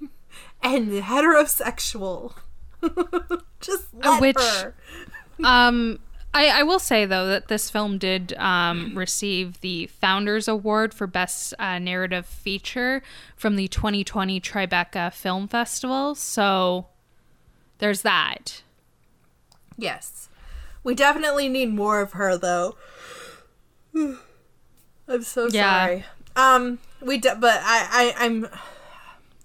and heterosexual. Just let which- her. Um I, I will say though that this film did um, receive the Founders Award for Best uh, Narrative Feature from the 2020 Tribeca Film Festival. So there's that. Yes. We definitely need more of her though. I'm so Yeah. sorry. Um we de- but I I I'm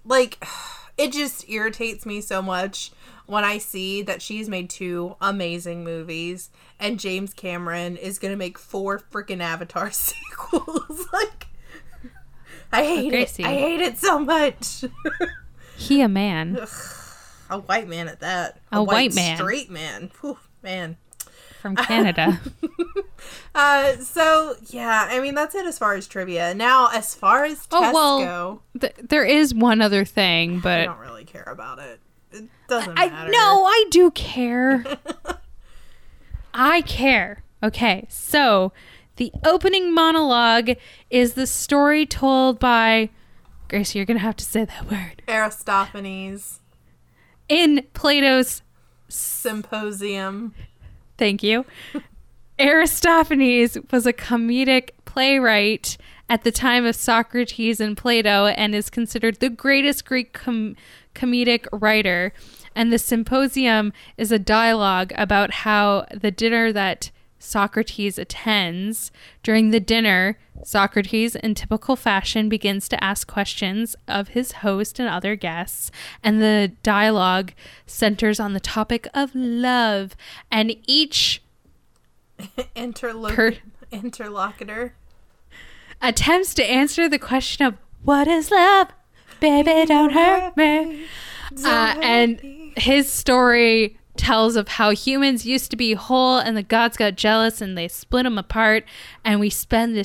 like it just irritates me so much when I see that she's made two amazing movies and James Cameron is going to make four freaking Avatar sequels. like I hate Gracie. it. I hate it so much. He a man. A white man at that. A white man. Straight man. Whew, man. from Canada. Uh, so yeah, I mean that's it as far as trivia. Now, as far as tests Oh, well, go, Th- there is one other thing, but I don't really care about it. It doesn't I matter. no, I do care. I care. Okay, so the opening monologue is the story told by Gracie. You're gonna have to say that word Aristophanes in Plato's. symposium. Thank you. Aristophanes was a comedic playwright at the time of Socrates and Plato and is considered the greatest Greek com- comedic writer. And the symposium is a dialogue about how the dinner that Socrates attends. During the dinner, Socrates, in typical fashion, begins to ask questions of his host and other guests, and the dialogue centers on the topic of love. And each Interloc- Per- interlocutor. attempts to answer the question of what is love? Baby, don't hurt me. Uh, and his story tells of how humans used to be whole and the gods got jealous and they split them apart and we spend the,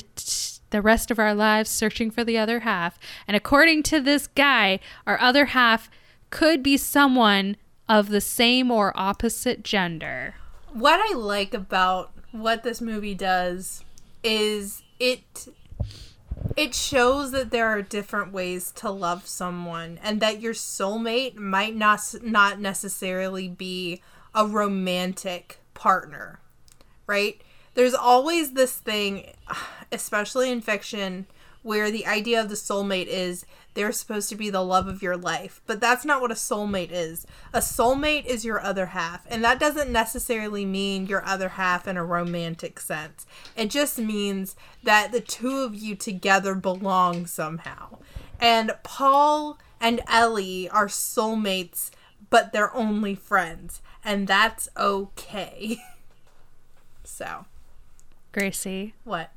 the rest of our lives searching for the other half. And according to this guy, our other half could be someone of the same or opposite gender. what I like about what this movie does is it it shows that there are different ways to love someone and that your soulmate might not not necessarily be a romantic partner. Right? There's always this thing especially in fiction where the idea of the soulmate is they're supposed to be the love of your life. But that's not what a soulmate is. A soulmate is your other half. And that doesn't necessarily mean your other half in a romantic sense. It just means that the two of you together belong somehow. And Paul and Ellie are soulmates, but they're only friends. And that's okay. so, Gracie, what?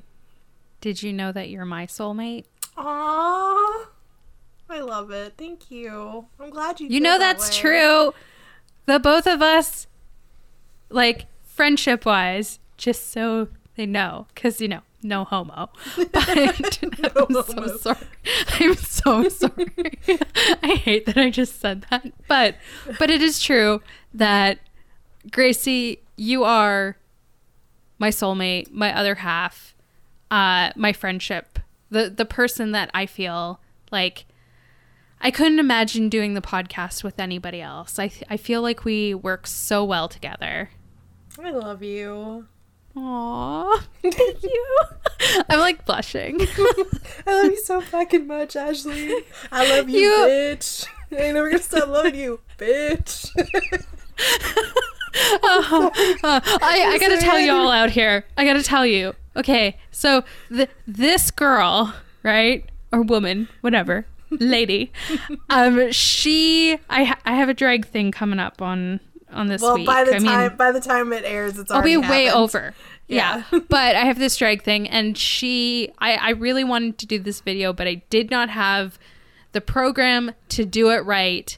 Did you know that you're my soulmate? Aww. I love it. Thank you. I'm glad you. You know that that's way. true. The both of us, like friendship wise, just so they know, because you know, no homo. But I'm so sorry. I'm so sorry. I hate that I just said that, but but it is true that Gracie, you are my soulmate, my other half, uh, my friendship, the the person that I feel like I couldn't imagine doing the podcast with anybody else. I I feel like we work so well together. I love you. Aww, thank you. I'm like blushing. I love you so fucking much, Ashley. I love you, You- bitch. I ain't never gonna stop loving you, bitch. Uh, I, I gotta tell you all out here. I gotta tell you. Okay, so th- this girl, right, or woman, whatever, lady, um, she, I, ha- I have a drag thing coming up on on this well, week. by the I mean, time by the time it airs, it's I'll be way happened. over. Yeah. Yeah. but I have this drag thing and she I, I really wanted to do this video, but I did not have the program to do it right.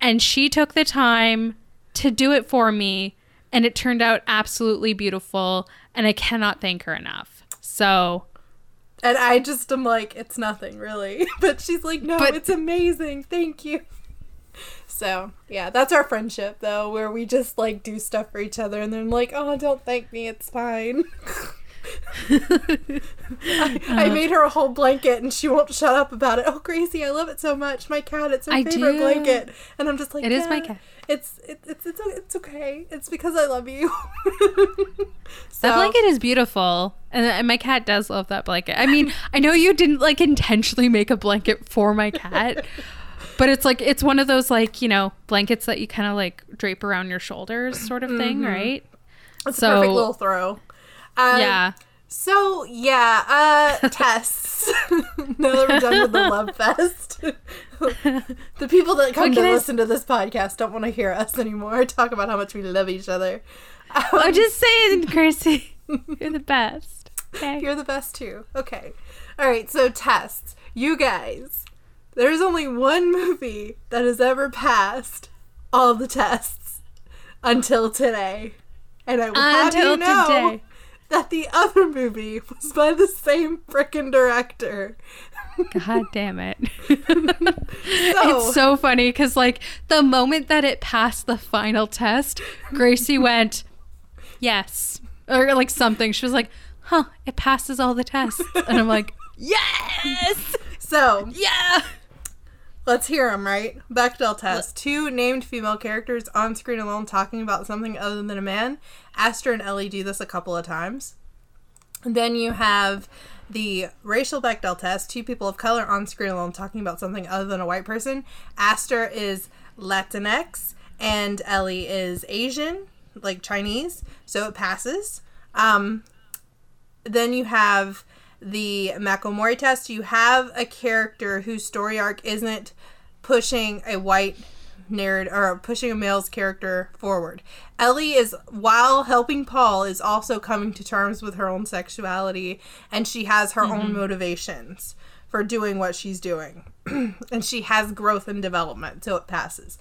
And she took the time to do it for me and it turned out absolutely beautiful and I cannot thank her enough. So And I just am like, it's nothing really. But she's like, no, But- it's amazing. Thank you. So yeah, that's our friendship though, where we just like do stuff for each other, and then like, oh, don't thank me, it's fine. I, I Uh. made her a whole blanket, and she won't shut up about it. Oh, Gracie, I love it so much. My cat, it's her I favorite do. blanket, and I'm just like, It is my cat." It's it, it's it's it's okay. It's because I love you. so, that blanket is beautiful. And, and my cat does love that blanket. I mean, I know you didn't like intentionally make a blanket for my cat. But it's like it's one of those like, you know, blankets that you kind of like drape around your shoulders sort of thing, right? It's so- a perfect little throw. Um, yeah. So yeah, uh tests. now that we're done with the love fest. the people that come to I listen to this podcast don't want to hear us anymore talk about how much we love each other. Um, I'm just saying, Gracie, you're the best. Okay. You're the best too. Okay. All right, so tests. You guys, there's only one movie that has ever passed all the tests until today. And I will have you know today. That the other movie was by the same frickin' director. God damn it. So, It's so funny because, like, the moment that it passed the final test, Gracie went, yes. Or, like, something. She was like, huh, it passes all the tests. And I'm like, yes. so Yeah. Let's hear them, right? Bechdel test. Two named female characters on screen alone talking about something other than a man. Aster and Ellie do this a couple of times. And then you have the racial Bechdel test. Two people of color on screen alone talking about something other than a white person. Aster is Latinx and Ellie is Asian, like Chinese. So it passes. Um, then you have the Mako Mori test. You have a character whose story arc isn't pushing a white narrative or pushing a male's character forward. Ellie is while helping Paul is also coming to terms with her own sexuality and she has her own mm-hmm. motivations for doing what she's doing. and she has growth and development so it passes.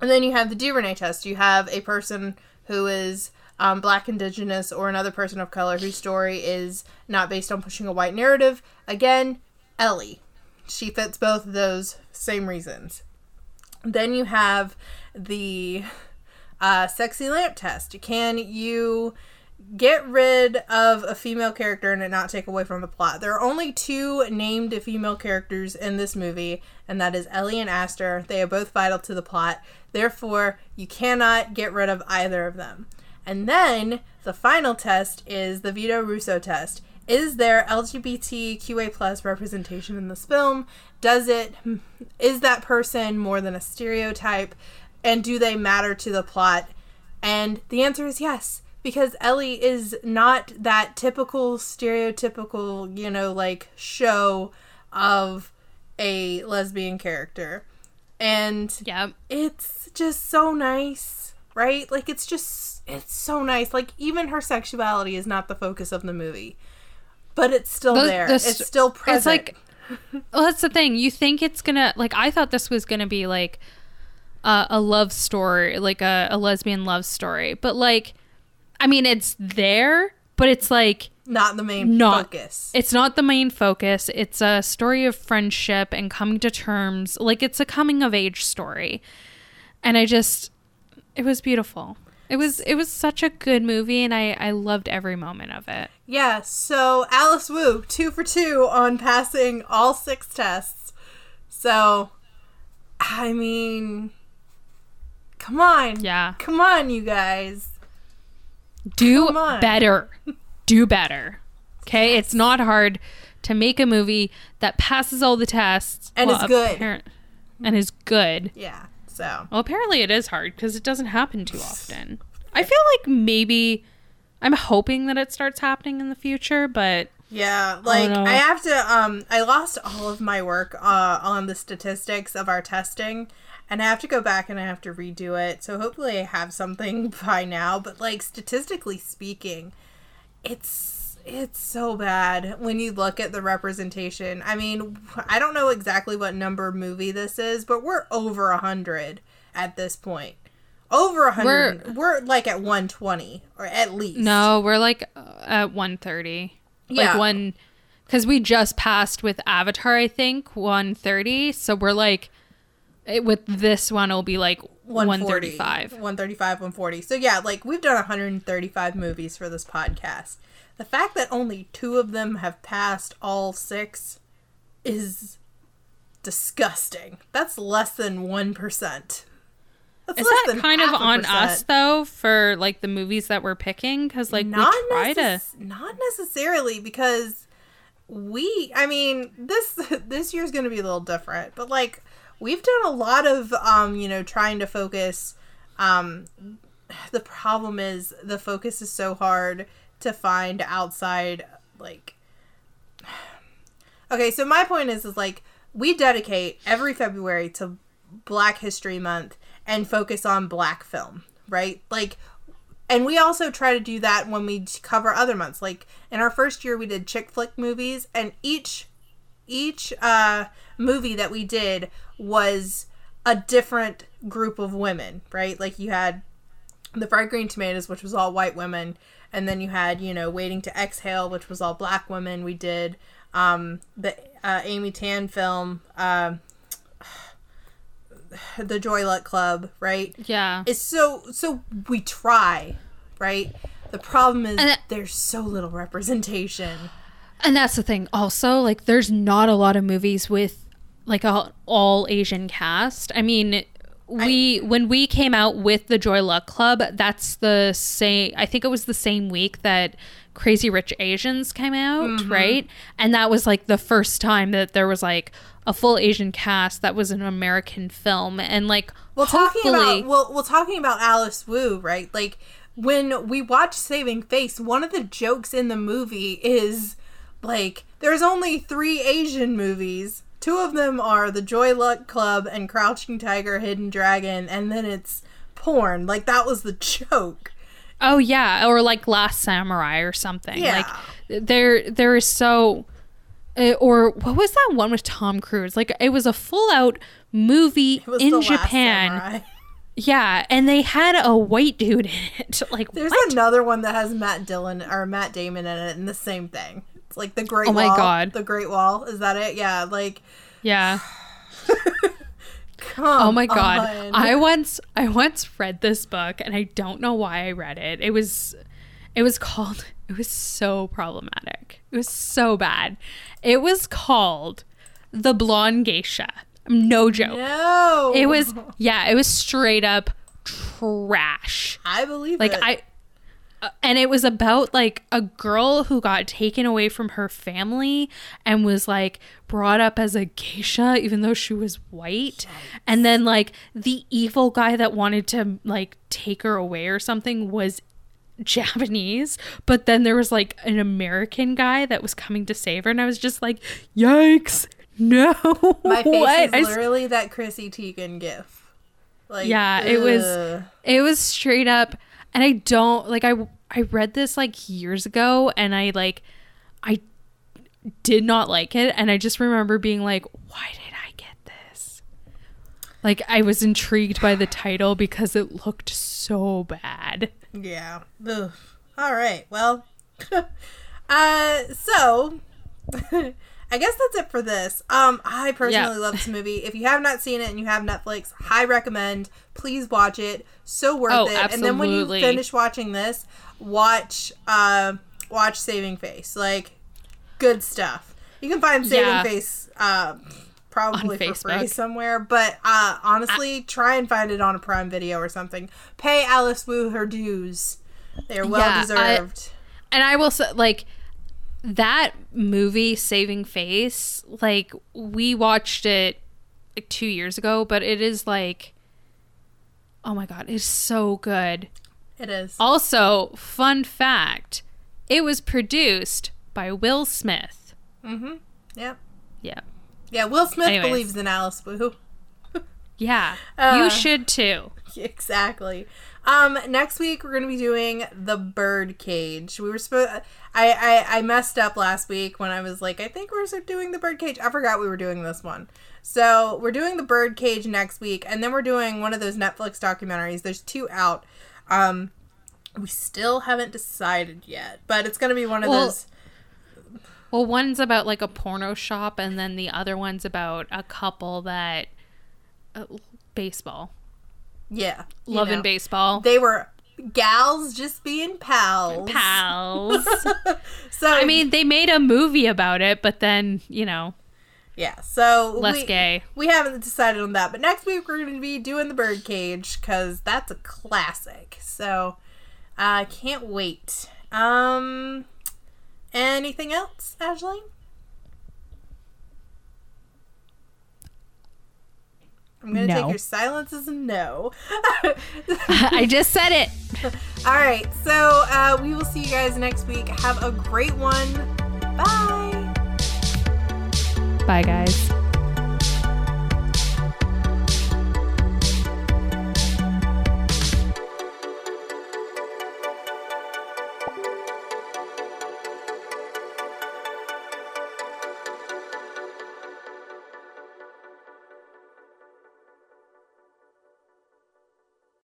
And then you have the DuVernay test. You have a person who is um, black, indigenous, or another person of color whose story is not based on pushing a white narrative. Again, Ellie. She fits both of those same reasons. Then you have the uh, sexy lamp test. Can you get rid of a female character and it not take away from the plot? There are only two named female characters in this movie, and that is Ellie and Aster. They are both vital to the plot. Therefore, you cannot get rid of either of them. And then the final test is the Vito Russo test. Is there LGBTQA plus representation in this film? Does it is that person more than a stereotype? And do they matter to the plot? And the answer is yes, because Ellie is not that typical stereotypical, you know, like show of a lesbian character. And Yep. it's just so nice, right? Like it's just it's so nice. Like even her sexuality is not the focus of the movie, but it's still The- there. the it's still present. It's like, well, that's the thing. You think it's gonna like? I thought this was gonna be like uh, a love story, like a, a lesbian love story. But like, I mean, it's there, but it's like not the main not- focus. it's not the main focus. It's a story of friendship and coming to terms. Like it's a coming of age story, and I just, it was beautiful. It was it was such a good movie, and I I loved every moment of it. Yeah, so Alice Wu, two for two on passing all six tests. So, I mean, come on. Yeah. Come on, you guys. do better do better okay it's not hard to make a movie that passes all the tests And is good. appar- and is good Yeah, so. well apparently it is hard because it doesn't happen too often i feel like maybe i'm hoping that it starts happening in the future but Yeah, like no. I have to um I lost all of my work uh on the statistics of our testing and I have to go back and I have to redo it. So hopefully I have something by now, but like statistically speaking, it's it's so bad when you look at the representation. I mean, I don't know exactly what number movie this is, but we're over a 100 at this point. Over a 100. We're, like at 120 or at least. no we're like uh, at 130 Yeah. like one because we just passed with avatar i think 130 so we're like it, with this one it'll be like 135 135 140 so yeah like we've done 135 movies for this podcast the fact that only two of them have passed all six is disgusting that's less than 1% that's Is less that than kind of on us though for like the movies that we're picking? Because like not we try to. not necessarily because we i mean this this year's gonna be a little different but like we've done a lot of um you know trying to focus um the problem is the focus is so hard to find outside like okay so my point is is like we dedicate every february to black history month and focus on black film right? Like and we also try to do that when we cover other months. Like in our first year we did chick flick movies and each each uh movie that we did was a different group of women right? Like you had the fried green tomatoes which was all white women and then you had you know waiting to exhale which was all black women we did um the uh, amy tan film um the joy luck club right Yeah. it's so so we try right the problem is that- there's so little representation And that's the thing. Also, like, there's not a lot of movies with like a all Asian cast. I mean, we when we came out with the Joy Luck Club, that's the same. I think it was the same week that Crazy Rich Asians came out, Mm-hmm. right? And that was like the first time that there was like a full Asian cast that was an American film, and like well talking hopefully- about well well talking about alice wu right like when we watch saving face one of the jokes in the movie is like there's only three asian movies two of them are the Joy Luck Club and Crouching Tiger, Hidden Dragon, and then it's porn. Like that was the joke. Oh yeah, or like Last Samurai or something. Yeah. Like there there is so uh, or what was that one with Tom Cruise? Like it was a full out movie in Japan. Yeah, and they had a white dude in it. Like There's what? another one that has Matt Dillon or Matt Damon in it, and the same thing. Like the Great Oh my Wall. God. The Great Wall. Is that it? Yeah. Like, yeah. come Oh my god. on. I once I once read this book and I don't know why I read it. It was it was called it was so problematic. It was so bad. It was called The Blonde Geisha. No joke. no. It was yeah, it was straight up trash. I believe Like it. I uh, and it was about like a girl who got taken away from her family and was like brought up as a geisha even though she was white. And then like the evil guy that wanted to like take her away or something was Japanese but then there was like an American guy that was coming to save her and I was just like yikes no My face what? is I literally that Chrissy Teigen gif. Like, Yeah, it was- It was straight up, and I don't like. I I read this like years ago, and I like, I did not like it, and I just remember being like, "Why did I get this?" Like I was intrigued by the title because it looked so bad. Yeah. Ugh. All right. Well, uh, so I guess that's it for this. Um, I personally Yeah. love this movie. If you have not seen it and you have Netflix, high recommend. Please watch it. So worth Oh, it. And then when you finish watching this, watch uh, watch Saving Face. Like, good stuff. You can find Saving Yeah. Face. Uh, Probably On for free somewhere, but uh, honestly, try and find it on a Prime Video or something. Pay Alice Wu her dues; they are well Yeah, I- deserved. And I will say, like, that movie, Saving Face, like, we watched it like two years ago, but it is like, oh my God, it's so good. It is. Also, fun fact it was produced by Will Smith. Mm-hmm. Yep. Yeah. Yeah. Will Smith Anyways. believes in Alice Wu. Yeah. Uh, you should too. exactly. Um, next week we're gonna be doing the bird cage. We were supposed. I, I I messed up last week when I was like, I think we're doing the bird cage. I forgot we were doing this one. So we're doing the bird cage next week, and then we're doing one of those Netflix documentaries. There's two out. Um, we still haven't decided yet, but it's gonna be one of Well, those. Well, one's about like a porno shop, and then the other one's about a couple that. Uh, baseball. Yeah, Love know. and baseball. They were gals just being pals. Pals. So I mean, they made a movie about it, but then, you know, Yeah, so less we, gay. We haven't decided on that, but next week we're going to be doing the birdcage because that's a classic. So I can't wait. Um, anything else, Ashley? I'm gonna take your silence as a no. I just said it. All right, so uh, we will see you guys next week. Have a great one. Bye. Bye, guys.